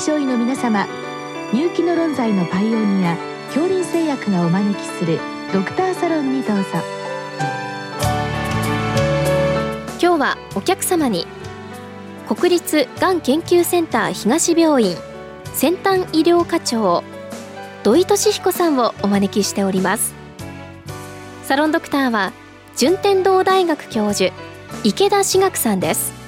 症医の皆様入気の論剤のパイオニア恐林製薬がお招きするドクターサロンにどうぞ。今日はお客様に国立がん研究センター東病院先端医療課長土井俊彦さんをお招きしております。サロンドクターは順天堂大学教授池田志学さんです。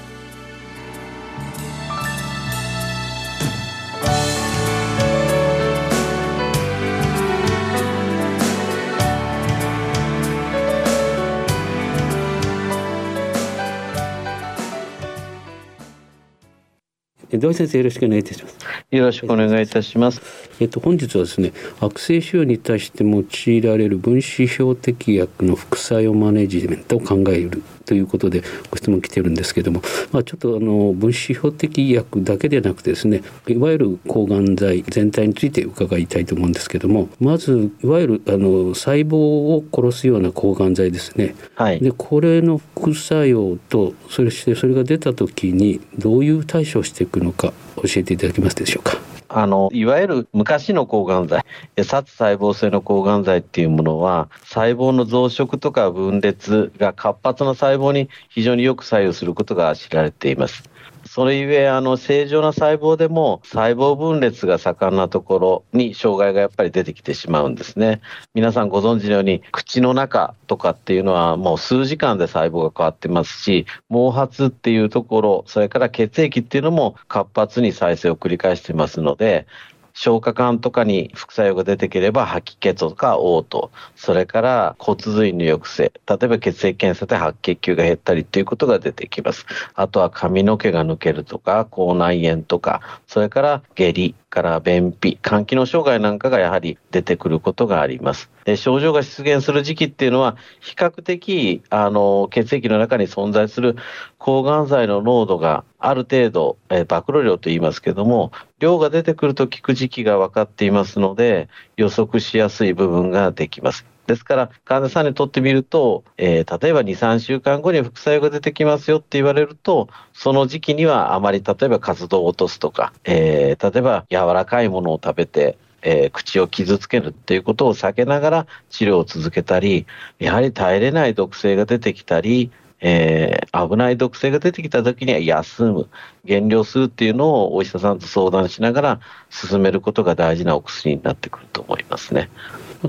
土井先生よろしくお願いいたします。よろしくお願いいたします。えっと本日はですね、悪性腫瘍に対して用いられる分子標的薬の副作用マネジメントを考えるということでご質問来てるんですけども、まあ、ちょっとあの分子標的薬だけでなくてですねいわゆる抗がん剤全体について伺いたいと思うんですけどもまずいわゆるあの細胞を殺すような抗がん剤ですね、はい、でこれの副作用とそしてそれが出た時にどういう対処をしていくのか教えていただけますでしょうか？あの、いわゆる昔の抗がん剤、殺細胞性の抗がん剤っていうものは、細胞の増殖とか分裂が活発な細胞に非常によく作用することが知られています。それゆえ、あの、正常な細胞でも細胞分裂が盛んなところに障害がやっぱり出てきてしまうんですね。皆さんご存知のように、口の中とかっていうのはもう数時間で細胞が変わってますし、毛髪っていうところ、それから血液っていうのも活発に再生を繰り返してますので、消化管とかに副作用が出てければ吐き気とか嘔吐、それから骨髄の抑制、例えば血液検査で白血球が減ったりということが出てきます。あとは髪の毛が抜けるとか、口内炎とか、それから下痢、から便秘、肝機能障害なんかがやはり出てくることがあります。で症状が出現する時期っていうのは、比較的あの血液の中に存在する抗がん剤の濃度がある程度、え、暴露量と言いますけども、量が出てくると効く時期が分かっていますので、予測しやすい部分ができます。ですから、患者さんにとってみると、えー、例えば2、3週間後に副作用が出てきますよって言われると、その時期にはあまり例えば活動を落とすとか、えー、例えば柔らかいものを食べて、えー、口を傷つけるっていうことを避けながら治療を続けたり、やはり耐えれない毒性が出てきたり、えー、危ない毒性が出てきた時には休む、減量するっていうのをお医者さんと相談しながら進めることが大事なお薬になってくると思いますね。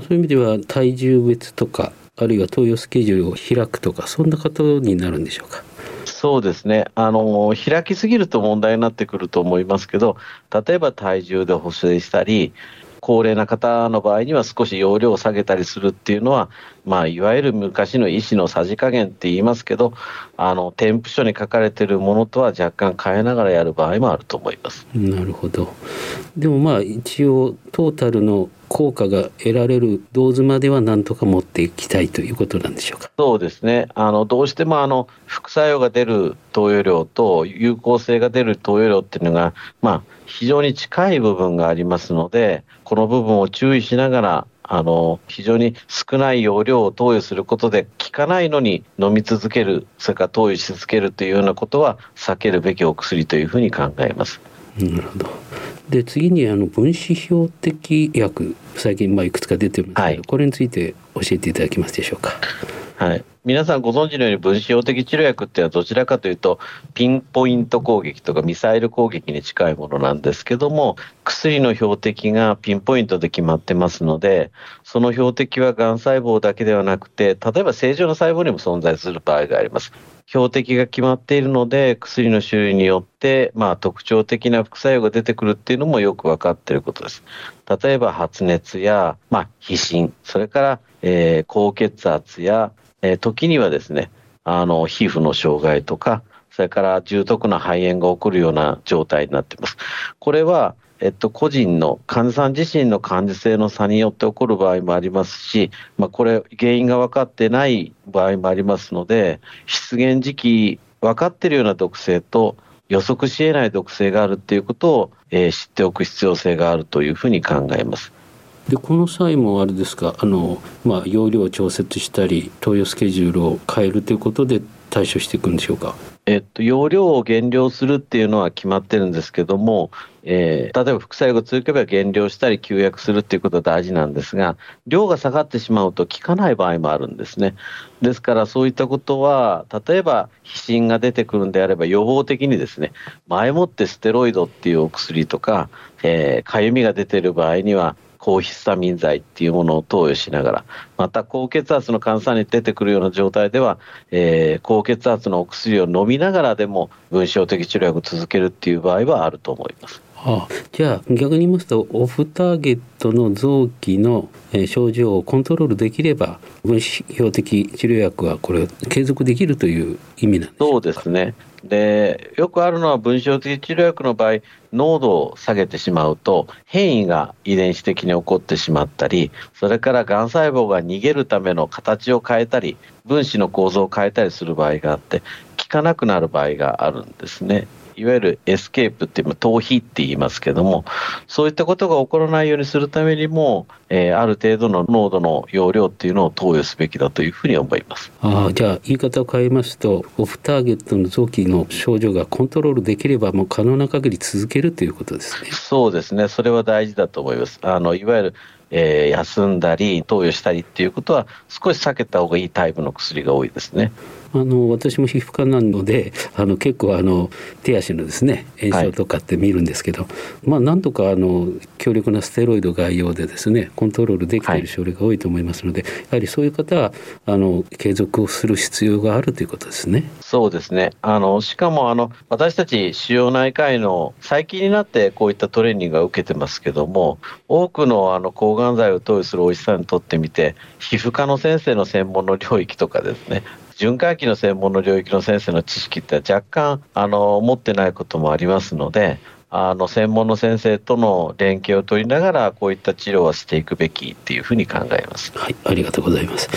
そういう意味では体重別とかあるいは投与スケジュールを開くとかそんなことになるんでしょうか？そうですね。あの開きすぎると問題になってくると思いますけど例えば体重で補正したり高齢な方の場合には少し容量を下げたりするっていうのは、まあ、いわゆる昔の医師のさじ加減って言いますけど、あの、添付書に書かれているものとは若干変えながらやる場合もあると思います。なるほど。でもまあ、一応、トータルの効果が得られるドーズまではなんとか持っていきたいということなんでしょうか。そうですね。あの、どうしてもあの、副作用が出る投与量と有効性が出る投与量っていうのが、まあ、非常に近い部分がありますので、この部分を注意しながら、あの、非常に少ない容量を投与することで、効かないのに飲み続ける、それから投与し続けるというようなことは避けるべきお薬というふうに考えます。なるほど。で次にあの分子標的薬最近まあいくつか出てますけど、はい、これについて教えていただけますでしょうか？はい、皆さんご存知のように分子標的治療薬っていうのはどちらかというとピンポイント攻撃とかミサイル攻撃に近いものなんですけども薬の標的がピンポイントで決まってますのでその標的はがん細胞だけではなくて例えば正常な細胞にも存在する場合があります。標的が決まっているので薬の種類によって、まあ、特徴的な副作用が出てくるっていうのもよく分かっていることです。例えば発熱や、まあ、皮疹それから、えー、高血圧やえー、時にはですね、あの、皮膚の障害とか、それから重篤な肺炎が起こるような状態になっています。これは、えっと、個人の患者さん自身の感受性の差によって起こる場合もありますし、まあ、これ、原因が分かってない場合もありますので、出現時期、分かっているような毒性と予測し得ない毒性があるっていうことを、えー、知っておく必要性があるというふうに考えます。でこの際もあれですかあの、まあ、容量を調節したり投与スケジュールを変えるということで対処していくんでしょうか？えっと、容量を減量するっていうのは決まってるんですけども、えー、例えば副作用が続けば減量したり休薬するっていうことは大事なんですが、量が下がってしまうと効かない場合もあるんですね。ですからそういったことは、例えば皮疹が出てくるんであれば予防的にですね、前もってステロイドっていうお薬とか、えー、かゆみが出てる場合には、抗ヒスタミン剤っていうものを投与しながら、また高血圧の患者さんに出てくるような状態では、えー、高血圧のお薬を飲みながらでも分子的治療薬を続けるっていう場合はあると思います。ああ。じゃあ逆に言いますとオフターゲットの臓器の、え症状をコントロールできれば分子標的治療薬はこれ継続できるという意味なんですそうですね。でよくあるのは分子標的治療薬の場合濃度を下げてしまうと変異が遺伝子的に起こってしまったりそれからがん細胞が逃げるための形を変えたり分子の構造を変えたりする場合があって効かなくなる場合があるんですね。いわゆるエスケープっていう、逃避って言いますけども、そういったことが起こらないようにするためにも、えー、ある程度の濃度の用量っていうのを投与すべきだというふうに思います。あじゃあ言い方を変えますと、オフターゲットの臓器の症状がコントロールできれば、もう可能な限り続けるということですね。そうですね。それは大事だと思います。あのいわゆるえー、休んだり投与したりっていうことは少し避けた方がいいタイプの薬が多いですね。あの私も皮膚科なのであの結構あの手足のですね炎症とかって見るんですけど、はい、まあなんとかあの強力なステロイド外用でですねコントロールできている症例が多いと思いますので、はい、やはりそういう方はあの継続をする必要があるということですね。そうですね。あのしかもあの私たち腫瘍内科医の最近になってこういったトレーニングが受けてますけども多くのあの抗がん剤を投与するお医者さんにとってみて皮膚科の先生の専門の領域とかですね循環器の専門の領域の先生の知識って若干あの持ってないこともありますのであの専門の先生との連携を取りながらこういった治療はしていくべきっていうふうに考えます。はい、ありがとうございます。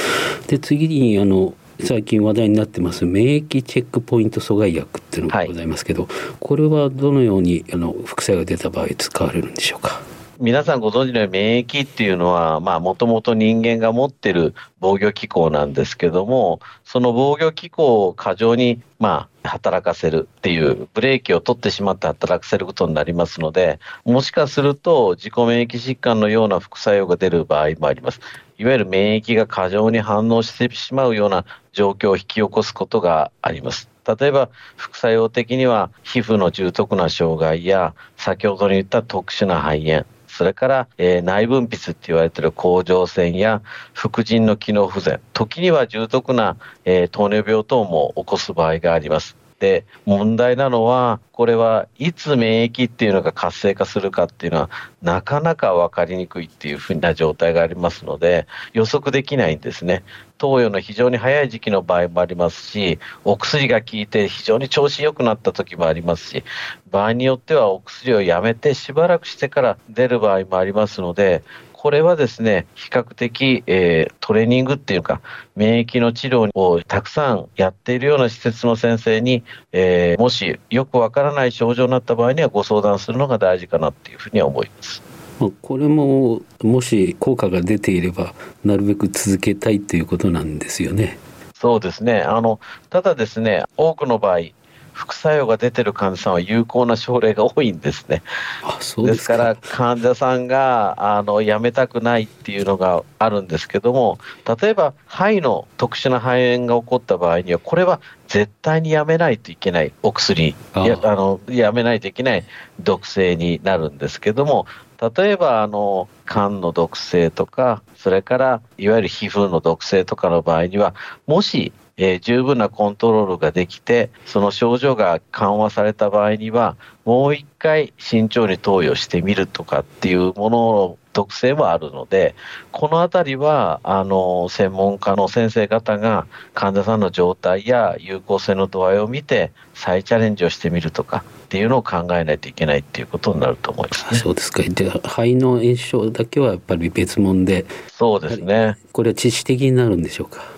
で次にあの最近話題になってます免疫チェックポイント阻害薬っていうのがございますけど、はい、これはどのようにあの副作用が出た場合使われるんでしょうか？皆さんご存知のように免疫っていうのは、まあ、もともと人間が持ってる防御機構なんですけども、その防御機構を過剰に、まあ、働かせるっていう、ブレーキを取ってしまって働かせることになりますので、もしかすると自己免疫疾患のような副作用が出る場合もあります。いわゆる免疫が過剰に反応してしまうような状況を引き起こすことがあります。例えば副作用的には皮膚の重篤な障害や先ほどに言った特殊な肺炎それから、えー、内分泌って言われている甲状腺や副腎の機能不全、時には重篤な、えー、糖尿病等も起こす場合があります。で、問題なのは、これはいつ免疫っていうのが活性化するかっていうのは、なかなか分かりにくいっていうふうな状態がありますので、予測できないんですね。投与の非常に早い時期の場合もありますし、お薬が効いて非常に調子良くなった時もありますし、場合によってはお薬をやめてしばらくしてから出る場合もありますので、これはですね、比較的、えー、トレーニングっていうか、免疫の治療をたくさんやっているような施設の先生に、えー、もしよくわからない症状になった場合にはご相談するのが大事かなっていうふうには思います。これももし効果が出ていればなるべく続けたいということなんですよね。そうですね。あの、ただですね、多くの場合、副作用が出てる患者さんは有効な症例が多いんですね。ですから患者さんがあのやめたくないっていうのがあるんですけども例えば肺の特殊な肺炎が起こった場合にはこれは絶対にやめないといけないお薬やあのやめないといけない毒性になるんですけども例えばあの肝の毒性とかそれからいわゆる皮膚の毒性とかの場合にはもしえー、十分なコントロールができて、その症状が緩和された場合には、もう一回慎重に投与してみるとかっていうものの特性もあるので、このあたりは、あの、専門家の先生方が患者さんの状態や有効性の度合いを見て、再チャレンジをしてみるとかっていうのを考えないといけないっていうことになると思います、ね、そうですか。で、肺の炎症だけはやっぱり別物で。そうですね。これは致死的になるんでしょうか？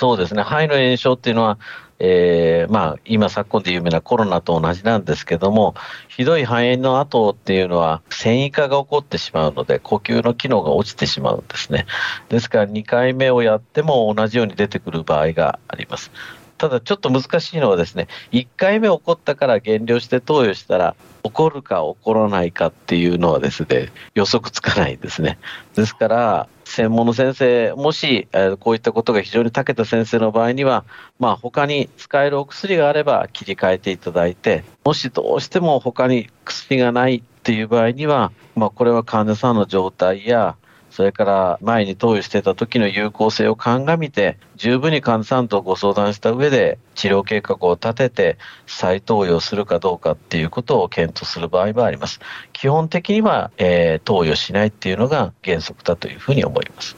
そうですね、肺の炎症っていうのは、えー、まあ、今、昨今で有名なコロナと同じなんですけども、ひどい肺炎の後っていうのは、線維化が起こってしまうので、呼吸の機能が落ちてしまうんですね。ですから、2回目をやっても同じように出てくる場合があります。ただちょっと難しいのはですね、1回目起こったから減量して投与したら、起こるか起こらないかっていうのはですね、予測つかないんですね。ですから、専門の先生、もし、え、こういったことが非常に長けた先生の場合には、まあ、他に使えるお薬があれば切り替えていただいて、もしどうしても他に薬がないっていう場合には、まあ、これは患者さんの状態や、それから前に投与してた時の有効性を鑑みて、十分に患者さんとご相談した上で、治療計画を立てて、再投与するかどうかっていうことを検討する場合もあります。基本的には、えー、投与しないっていうのが原則だというふうに思います。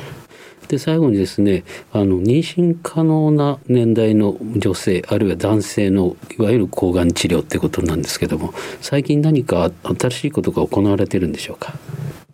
で最後にですねあの妊娠可能な年代の女性あるいは男性のいわゆる抗がん治療ってことなんですけども最近何か新しいことが行われてるんでしょうか？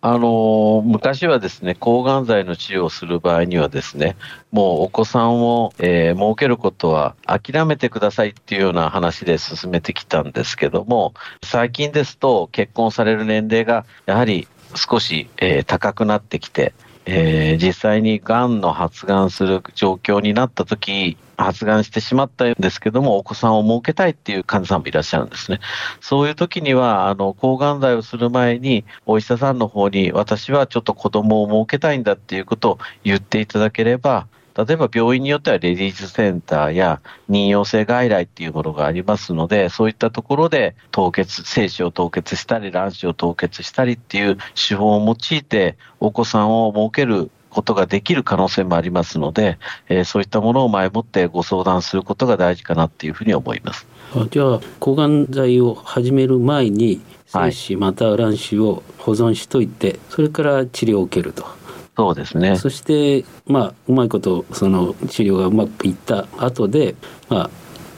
あの昔はですね、抗がん剤の治療をする場合にはですね、もうお子さんを、えー、設けることは諦めてくださいっていうような話で進めてきたんですけども、最近ですと結婚される年齢がやはり少し、えー、高くなってきて、えー、実際にがんの発がんする状況になった時、発がんしてしまったんですけども、お子さんを設けたいっていう患者さんもいらっしゃるんですね。そういう時には、あの、抗がん剤をする前に、お医者さんの方に、私はちょっと子供を設けたいんだっていうことを言っていただければ、例えば病院によってはレディースセンターや妊用性外来っていうものがありますので、そういったところで凍結、精子を凍結したり、卵子を凍結したりっていう手法を用いて、お子さんを設けることができる可能性もありますので、えー、そういったものを前もってご相談することが大事かなっていうふうに思います。じゃあ抗がん剤を始める前に精子または卵子を保存しといて、それから治療を受けると。そうですね。そして、まあ、うまいこと、その治療がうまくいった後で、まあ、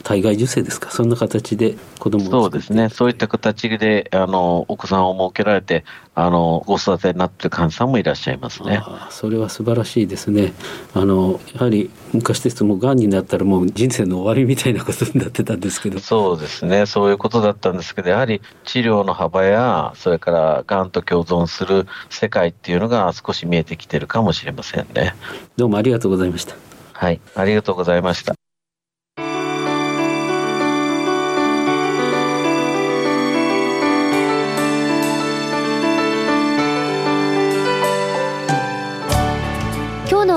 体外受精ですか、そんな形で子供そうですね、そういった形であのお子さんを設けられて、あのご育てになっている患者さんもいらっしゃいますねそれは素晴らしいですね。あのやはり昔ですと、もうがんになったら、もう人生の終わりみたいなことになってたんですけどそうですね、そういうことだったんですけど、やはり治療の幅や、それからがんと共存する世界っていうのが少し見えてきてるかもしれませんね。どうもありがとうございました。はい、ありがとうございました。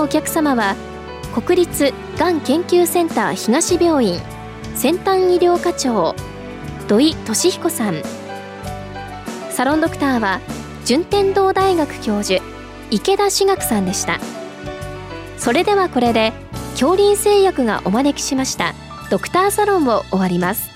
お客様は国立がん研究センター東病院先端医療課長土井俊彦さん。サロンドクターは順天堂大学教授池田志学さんでした。それではこれで恐林製薬がお招きしましたドクターサロンを終わります。